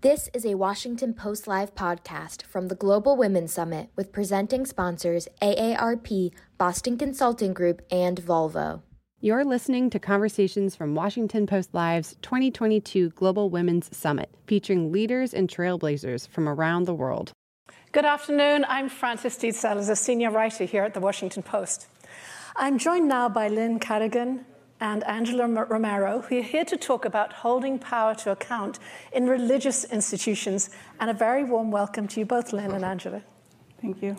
This is a Washington Post Live podcast from the Global Women's Summit with presenting sponsors AARP, Boston Consulting Group, and Volvo. You're listening to conversations from Washington Post Live's 2022 Global Women's Summit, featuring leaders and trailblazers from around the world. Good afternoon. I'm Frances Stead as a senior writer here at the Washington Post. I'm joined now by Lynn Cadigan, and Angela Romero, who are here to talk about holding power to account in religious institutions. And a very warm welcome to you both, Lynn and Angela. Thank you.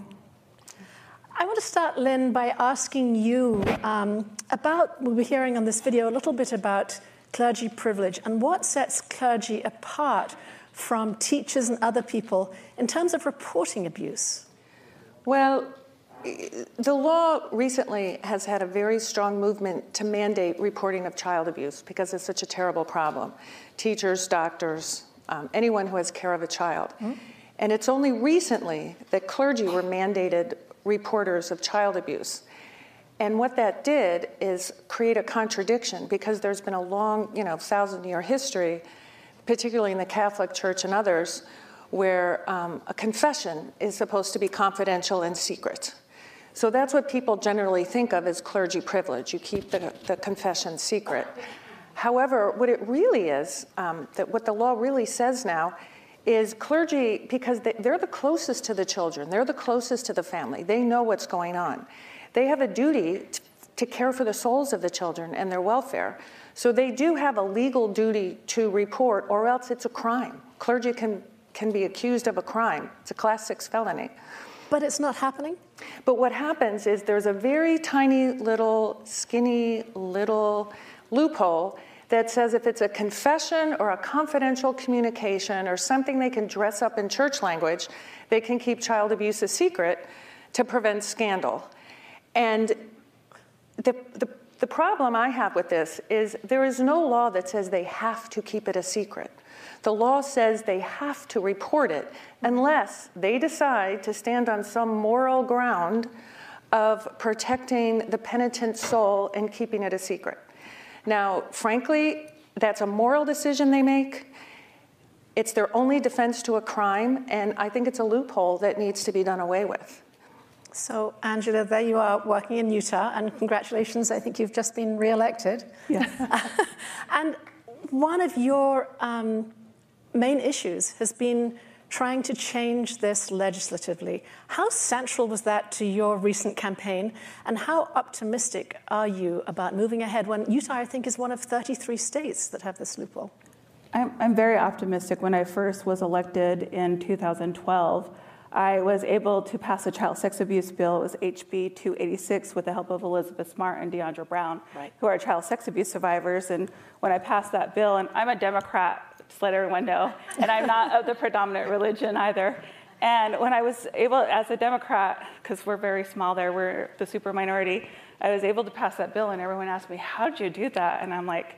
I want to start, Lynn, by asking you um, about, we'll be hearing on this video a little bit about clergy privilege and what sets clergy apart from teachers and other people in terms of reporting abuse. Well, the law recently has had a very strong movement to mandate reporting of child abuse because it's such a terrible problem. Teachers, doctors, um, anyone who has care of a child. Mm-hmm. And it's only recently that clergy were mandated reporters of child abuse. And what that did is create a contradiction because there's been a long, you know, thousand year history, particularly in the Catholic Church and others, where um, a confession is supposed to be confidential and secret. So that's what people generally think of as clergy privilege. You keep the, the confession secret. However, what it really is, um, that what the law really says now, is clergy, because they, they're the closest to the children, they're the closest to the family, they know what's going on. They have a duty to, to care for the souls of the children and their welfare. So they do have a legal duty to report, or else it's a crime. Clergy can, can be accused of a crime, it's a class six felony. But it's not happening? But what happens is there's a very tiny little, skinny little loophole that says if it's a confession or a confidential communication or something they can dress up in church language, they can keep child abuse a secret to prevent scandal. And the, the, the problem I have with this is there is no law that says they have to keep it a secret. The law says they have to report it unless they decide to stand on some moral ground of protecting the penitent soul and keeping it a secret. Now, frankly, that's a moral decision they make. It's their only defense to a crime, and I think it's a loophole that needs to be done away with. So, Angela, there you are working in Utah, and congratulations, I think you've just been re elected. Yes. and one of your um, main issues has been trying to change this legislatively. How central was that to your recent campaign, and how optimistic are you about moving ahead when Utah, I think, is one of 33 states that have this loophole? I'm, I'm very optimistic. When I first was elected in 2012, I was able to pass a child sex abuse bill. It was HB 286 with the help of Elizabeth Smart and Deondra Brown, right. who are child sex abuse survivors. And when I passed that bill, and I'm a Democrat, just let everyone know, and I'm not of the predominant religion either. And when I was able, as a Democrat, because we're very small there, we're the super minority, I was able to pass that bill, and everyone asked me, "How did you do that?" And I'm like,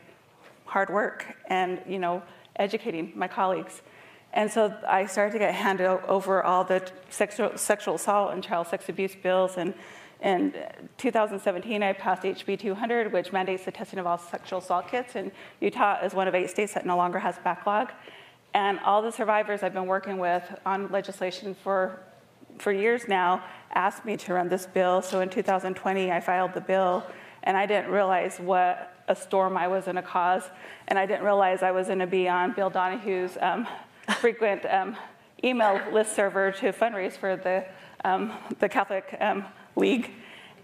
"Hard work, and you know, educating my colleagues." And so I started to get handed over all the sexual, sexual assault and child sex abuse bills. And in 2017, I passed HB 200, which mandates the testing of all sexual assault kits. And Utah is one of eight states that no longer has backlog. And all the survivors I've been working with on legislation for, for years now asked me to run this bill. So in 2020, I filed the bill, and I didn't realize what a storm I was going to cause. And I didn't realize I was going to be on Bill Donohue's um, frequent um, email list server to fundraise for the, um, the Catholic um, League.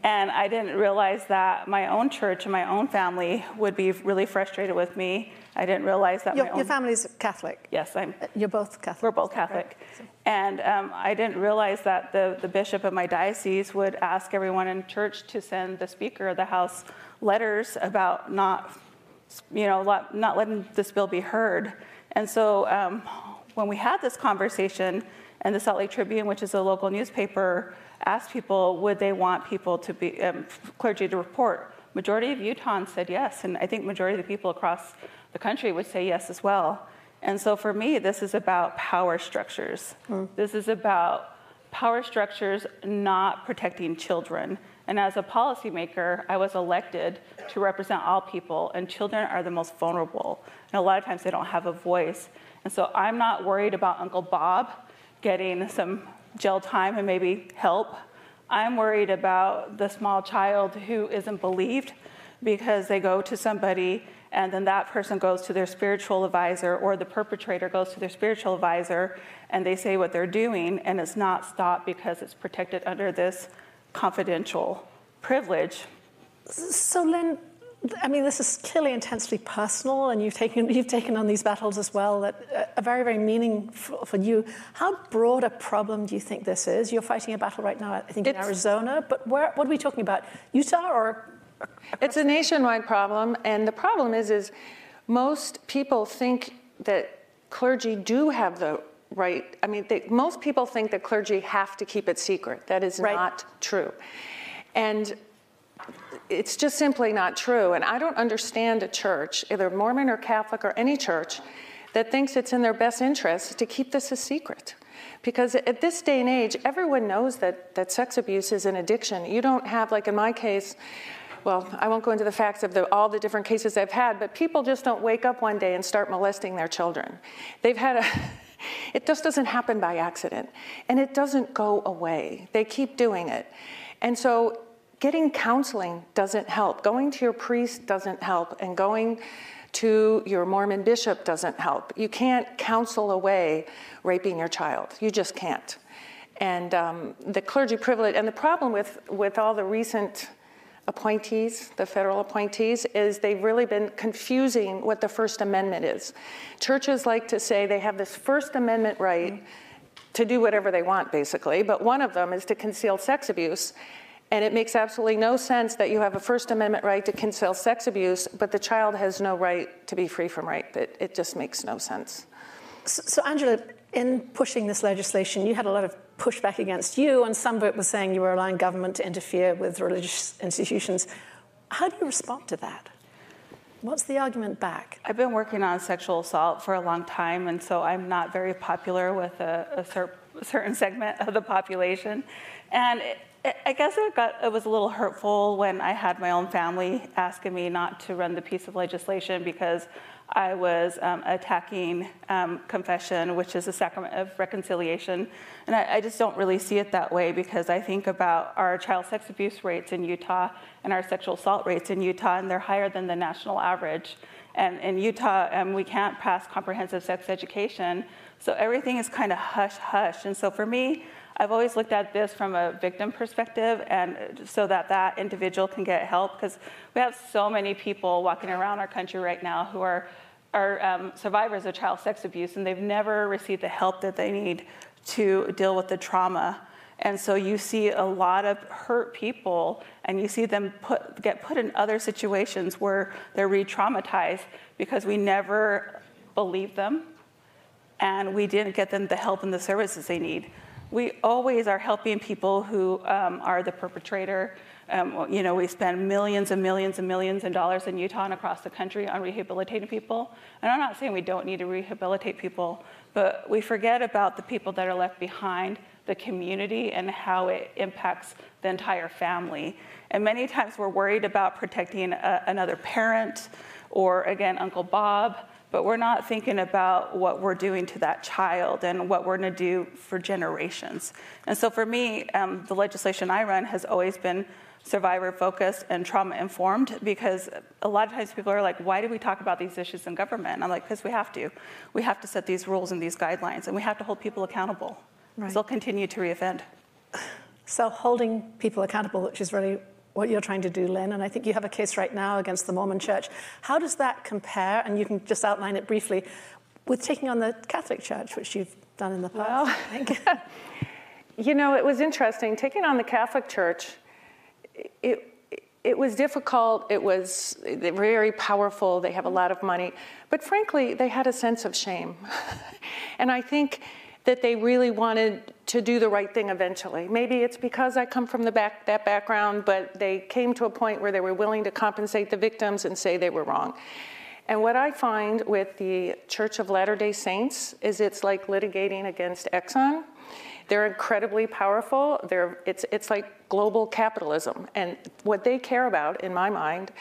And I didn't realize that my own church and my own family would be really frustrated with me. I didn't realize that your, my own... Your family's Catholic? Yes, I'm... Uh, you're both Catholic? We're both Catholic. Right. And um, I didn't realize that the, the bishop of my diocese would ask everyone in church to send the Speaker of the House letters about not, you know, not letting this bill be heard. And so um, when we had this conversation, and the Salt Lake Tribune, which is a local newspaper, asked people would they want people to be um, clergy to report. Majority of Utahns said yes, and I think majority of the people across the country would say yes as well. And so for me, this is about power structures. Mm. This is about power structures not protecting children. And as a policymaker, I was elected to represent all people, and children are the most vulnerable. And a lot of times they don't have a voice. And so I'm not worried about Uncle Bob getting some jail time and maybe help. I'm worried about the small child who isn't believed because they go to somebody and then that person goes to their spiritual advisor or the perpetrator goes to their spiritual advisor and they say what they're doing and it's not stopped because it's protected under this confidential privilege. So, Lynn, I mean, this is clearly intensely personal, and you've taken you've taken on these battles as well that are very very meaningful for you. How broad a problem do you think this is? You're fighting a battle right now, I think, it's, in Arizona, but where, what are we talking about? Utah or? It's a nationwide problem, and the problem is, is most people think that clergy do have the right. I mean, they, most people think that clergy have to keep it secret. That is right. not true, and it's just simply not true. And I don't understand a church, either Mormon or Catholic or any church, that thinks it's in their best interest to keep this a secret. Because at this day and age, everyone knows that, that sex abuse is an addiction. You don't have, like in my case, well, I won't go into the facts of the, all the different cases I've had, but people just don't wake up one day and start molesting their children. They've had a, it just doesn't happen by accident, and it doesn't go away. They keep doing it. And so getting counseling doesn't help. Going to your priest doesn't help, and going to your Mormon bishop doesn't help. You can't counsel away raping your child. You just can't. And um, the clergy privilege, and the problem with, with all the recent appointees, the federal appointees, is they've really been confusing what the First Amendment is. Churches like to say they have this First Amendment right to do whatever they want, basically, but one of them is to conceal sex abuse. And it makes absolutely no sense that you have a First Amendment right to conceal sex abuse, but the child has no right to be free from rape. It, it just makes no sense. So, so, Angela, in pushing this legislation, you had a lot of pushback against you, and some of it was saying you were allowing government to interfere with religious institutions. How do you respond to that? What's the argument back? I've been working on sexual assault for a long time, and so I'm not very popular with a, a cer- certain segment of the population. And it, I guess it, got, it was a little hurtful when I had my own family asking me not to run the piece of legislation because I was um, attacking um, confession, which is a sacrament of reconciliation. And I, I, just don't really see it that way because I think about our child sex abuse rates in Utah and our sexual assault rates in Utah, and they're higher than the national average. And in Utah, um, we can't pass comprehensive sex education, so everything is kind of hush hush. And so for me, I've always looked at this from a victim perspective, and so that that individual can get help because we have so many people walking around our country right now who are are um, survivors of child sex abuse, and they've never received the help that they need to deal with the trauma. And so you see a lot of hurt people, and you see them put, get put in other situations where they're re-traumatized because we never believed them, and we didn't get them the help and the services they need we always are helping people who um, are the perpetrator. Um, you know, we spend millions and millions and millions of dollars in Utah and across the country on rehabilitating people. And I'm not saying we don't need to rehabilitate people, but we forget about the people that are left behind, the community, and how it impacts the entire family. And many times we're worried about protecting a, another parent or, again, Uncle Bob but we're not thinking about what we're doing to that child and what we're going to do for generations. And so for me, um, the legislation I run has always been survivor focused and trauma informed because a lot of times people are like, why do we talk about these issues in government? And I'm like, because we have to. We have to set these rules and these guidelines, and we have to hold people accountable. Right. they'll continue to reoffend. So holding people accountable, which is really what you're trying to do, Lynn, and I think you have a case right now against the Mormon Church. How does that compare, and you can just outline it briefly, with taking on the Catholic Church, which you've done in the past? Well, you know, it was interesting. Taking on the Catholic Church, it, it was difficult. It was very powerful. They have a lot of money. But frankly, they had a sense of shame. and I think that they really wanted to do the right thing eventually. Maybe it's because I come from the back, that background, but they came to a point where they were willing to compensate the victims and say they were wrong. And what I find with the Church of Latter day Saints is it's like litigating against Exxon. They're incredibly powerful. They're, it's, it's like global capitalism. And what they care about, in my mind,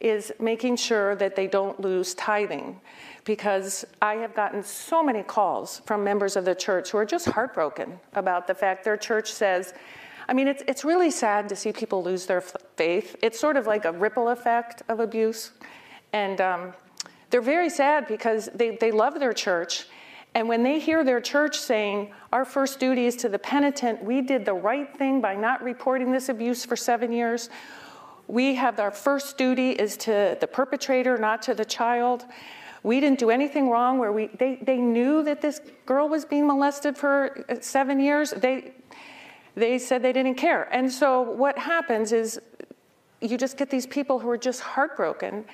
is making sure that they don't lose tithing. Because I have gotten so many calls from members of the church who are just heartbroken about the fact their church says, I mean, it's, it's really sad to see people lose their faith. It's sort of like a ripple effect of abuse. And um, they're very sad because they, they love their church. And when they hear their church saying, Our first duty is to the penitent, we did the right thing by not reporting this abuse for seven years. We have our first duty is to the perpetrator, not to the child. We didn't do anything wrong where we, they, they knew that this girl was being molested for uh, seven years. They, they said they didn't care. And so what happens is you just get these people who are just heartbroken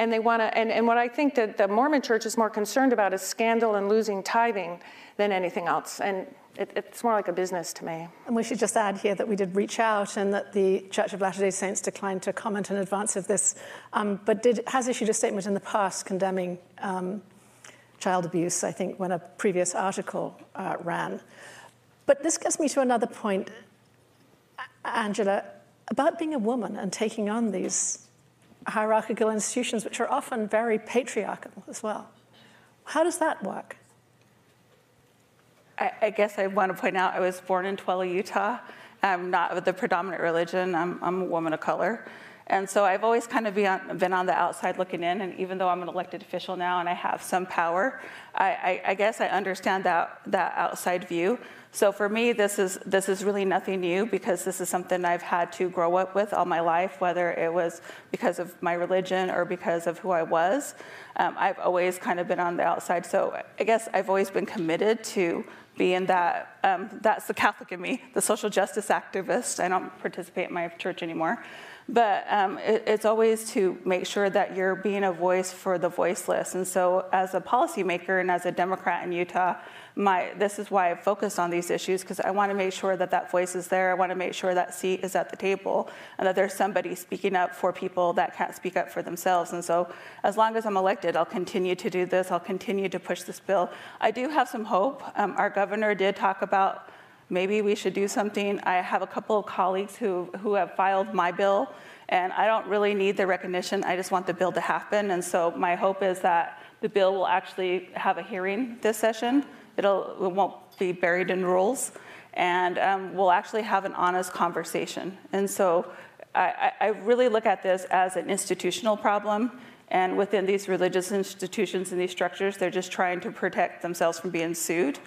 and they want to and, and what i think that the mormon church is more concerned about is scandal and losing tithing than anything else and it, it's more like a business to me. And we should just add here that we did reach out and that the Church of Latter day Saints declined to comment in advance of this, um, but did, has issued a statement in the past condemning um, child abuse, I think, when a previous article uh, ran. But this gets me to another point, Angela, about being a woman and taking on these hierarchical institutions, which are often very patriarchal as well. How does that work? I, I guess I want to point out I was born in Tooele, Utah. I'm not of the predominant religion. I'm, I'm a woman of color. And so I've always kind of been on, the outside looking in, and even though I'm an elected official now and I have some power, I, I, I, guess I understand that, that outside view. So for me, this is, this is really nothing new because this is something I've had to grow up with all my life, whether it was because of my religion or because of who I was. Um, I've always kind of been on the outside. So I guess I've always been committed to being that um, that's the Catholic in me, the social justice activist. I don't participate in my church anymore. But um, it, it's always to make sure that you're being a voice for the voiceless. And so, as a policymaker and as a Democrat in Utah, my, this is why I focus on these issues because I want to make sure that that voice is there. I want to make sure that seat is at the table and that there's somebody speaking up for people that can't speak up for themselves. And so, as long as I'm elected, I'll continue to do this. I'll continue to push this bill. I do have some hope. Um, our governor did talk about maybe we should do something. I have a couple of colleagues who, who have filed my bill, and I don't really need the recognition. I just want the bill to happen. And so my hope is that the bill will actually have a hearing this session. It'll, it won't be buried in rules, and um, we'll actually have an honest conversation. And so I, I really look at this as an institutional problem. And within these religious institutions and these structures, they're just trying to protect themselves from being sued.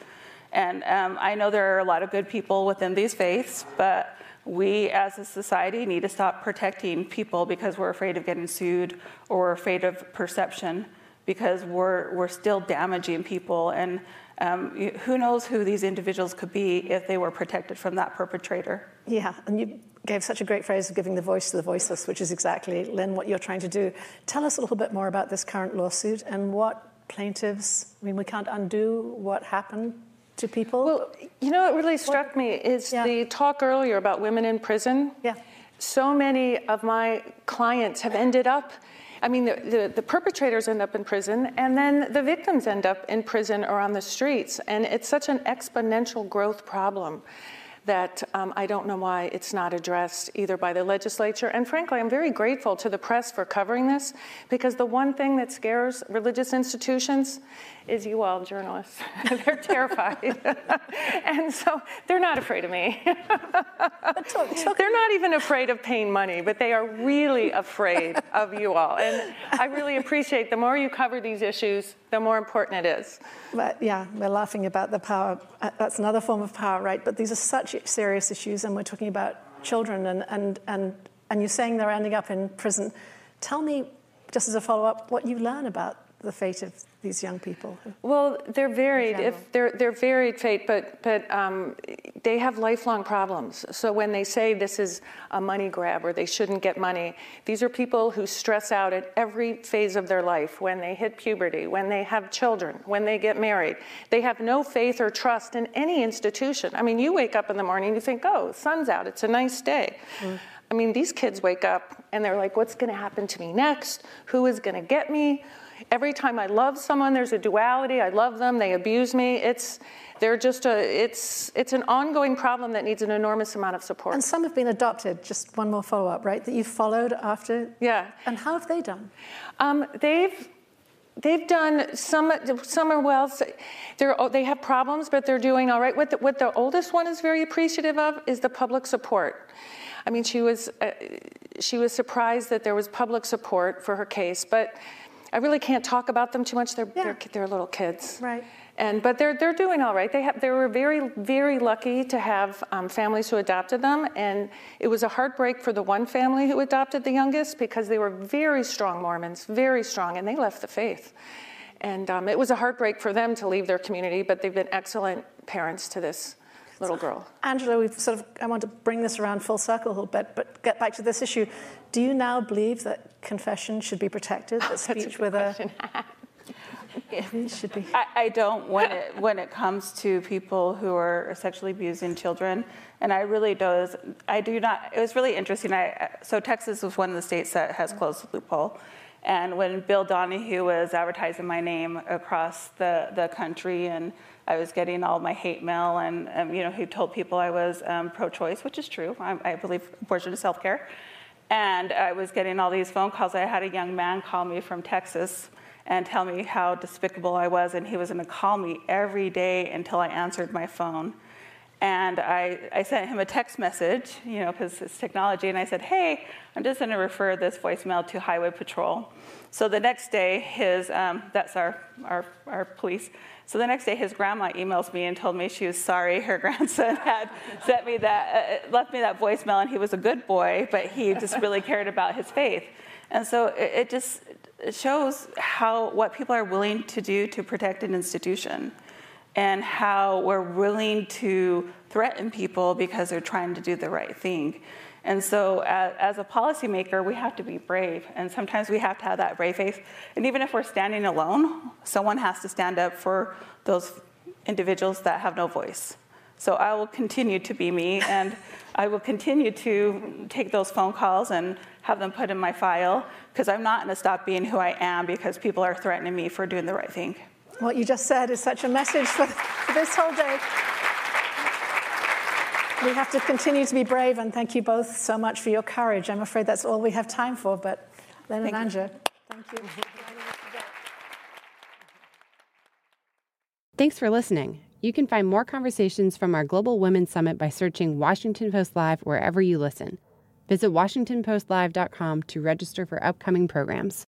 And um, I know there are a lot of good people within these faiths, but we as a society need to stop protecting people because we're afraid of getting sued or we're afraid of perception because we're, we're still damaging people. And um, who knows who these individuals could be if they were protected from that perpetrator. Yeah, and you gave such a great phrase of giving the voice to the voiceless, which is exactly, Lynn, what you're trying to do. Tell us a little bit more about this current lawsuit and what plaintiffs, I mean, we can't undo what happened to people? Well, you know what really struck me is yeah. the talk earlier about women in prison. Yeah. So many of my clients have ended up. I mean, the, the, the, perpetrators end up in prison, and then the victims end up in prison or on the streets. And it's such an exponential growth problem that um, I don't know why it's not addressed either by the legislature. And frankly, I'm very grateful to the press for covering this because the one thing that scares religious institutions is you all journalists. they're terrified. and so they're not afraid of me. they're not even afraid of paying money, but they are really afraid of you all. And I really appreciate the more you cover these issues, the more important it is. But yeah, we're laughing about the power. Uh, that's another form of power, right? But these are such serious issues, and we're talking about children, and, and, and, and you're saying they're ending up in prison. Tell me, just as a follow up, what you learn about the fate of these young people? Well, they're varied. If they're they're varied fate, but but um, they have lifelong problems. So when they say this is a money grab or they shouldn't get money, these are people who stress out at every phase of their life. When they hit puberty, when they have children, when they get married, they have no faith or trust in any institution. I mean, you wake up in the morning, you think, oh, sun's out, it's a nice day. Mm. I mean, these kids wake up and they're like, what's going to happen to me next? Who is going to get me? Every time I love someone, there's a duality. I love them, they abuse me. It's they're just a it's it's an ongoing problem that needs an enormous amount of support. And some have been adopted. Just one more follow up, right? That you followed after. Yeah. And how have they done? Um, they've they've done some some are well they're, they have problems but they're doing all right what the, what the oldest one is very appreciative of is the public support i mean she was uh, she was surprised that there was public support for her case but i really can't talk about them too much they're yeah. they're, they're little kids right and but they're they're doing all right. They have they were very very lucky to have um, families who adopted them, and it was a heartbreak for the one family who adopted the youngest because they were very strong Mormons, very strong, and they left the faith. And um, it was a heartbreak for them to leave their community, but they've been excellent parents to this little girl. Angela, we've sort of I want to bring this around full circle a little bit, but get back to this issue. Do you now believe that confession should be protected? That speech a with question. a it should be. I, I, don't when it when it comes to people who are sexually abusing children, and I really does I do not. It was really interesting. I so Texas was one of the states that has closed the loophole, and when Bill Donohue was advertising my name across the the country and. I was getting all my hate mail, and um, you know, he told people I was um, pro-choice, which is true. I, I believe abortion is self-care, and I was getting all these phone calls. I had a young man call me from Texas and tell me how despicable I was, and he was going to call me every day until I answered my phone. And I, I sent him a text message, you know, because it's technology, and I said, hey, I'm just going to refer this voicemail to Highway Patrol. So the next day, his, um, that's our, our, our police, so the next day, his grandma emails me and told me she was sorry her grandson had sent me that, uh, left me that voicemail, and he was a good boy, but he just really cared about his faith. And so it, it just shows how what people are willing to do to protect an institution and how we're willing to threaten people because they're trying to do the right thing. And so, as, as, a policymaker, we have to be brave, and sometimes we have to have that brave face. And even if we're standing alone, someone has to stand up for those individuals that have no voice. So, I will continue to be me, and I will continue to take those phone calls and have them put in my file because I'm not going to stop being who I am because people are threatening me for doing the right thing. What you just said is such a message for this whole day. We have to continue to be brave, and thank you both so much for your courage. I'm afraid that's all we have time for, but Lynn and Anja, thank you. Thanks for listening. You can find more conversations from our Global Women's Summit by searching Washington Post Live wherever you listen. Visit WashingtonPostLive.com to register for upcoming programs.